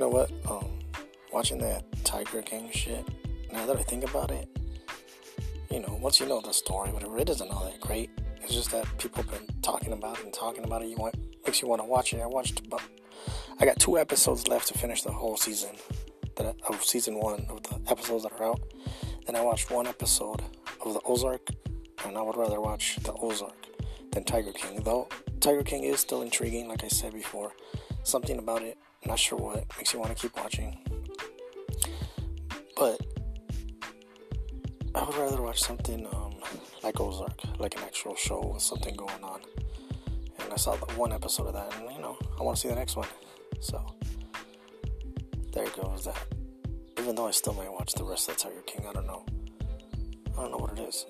know what? Um, watching that Tiger King shit. Now that I think about it, you know, once you know the story, whatever, it isn't all that great. It's just that people have been talking about it and talking about it. You want makes you want to watch it. I watched about. I got two episodes left to finish the whole season. That of season one of the episodes that are out. Then I watched one episode of the Ozark, and I would rather watch the Ozark than Tiger King. Though Tiger King is still intriguing, like I said before. Something about it, not sure what, makes you want to keep watching. But I would rather watch something um, like Ozark, like an actual show with something going on. And I saw one episode of that, and you know, I want to see the next one. So there goes that. Even though I still might watch the rest of Tiger King, I don't know. I don't know what it is.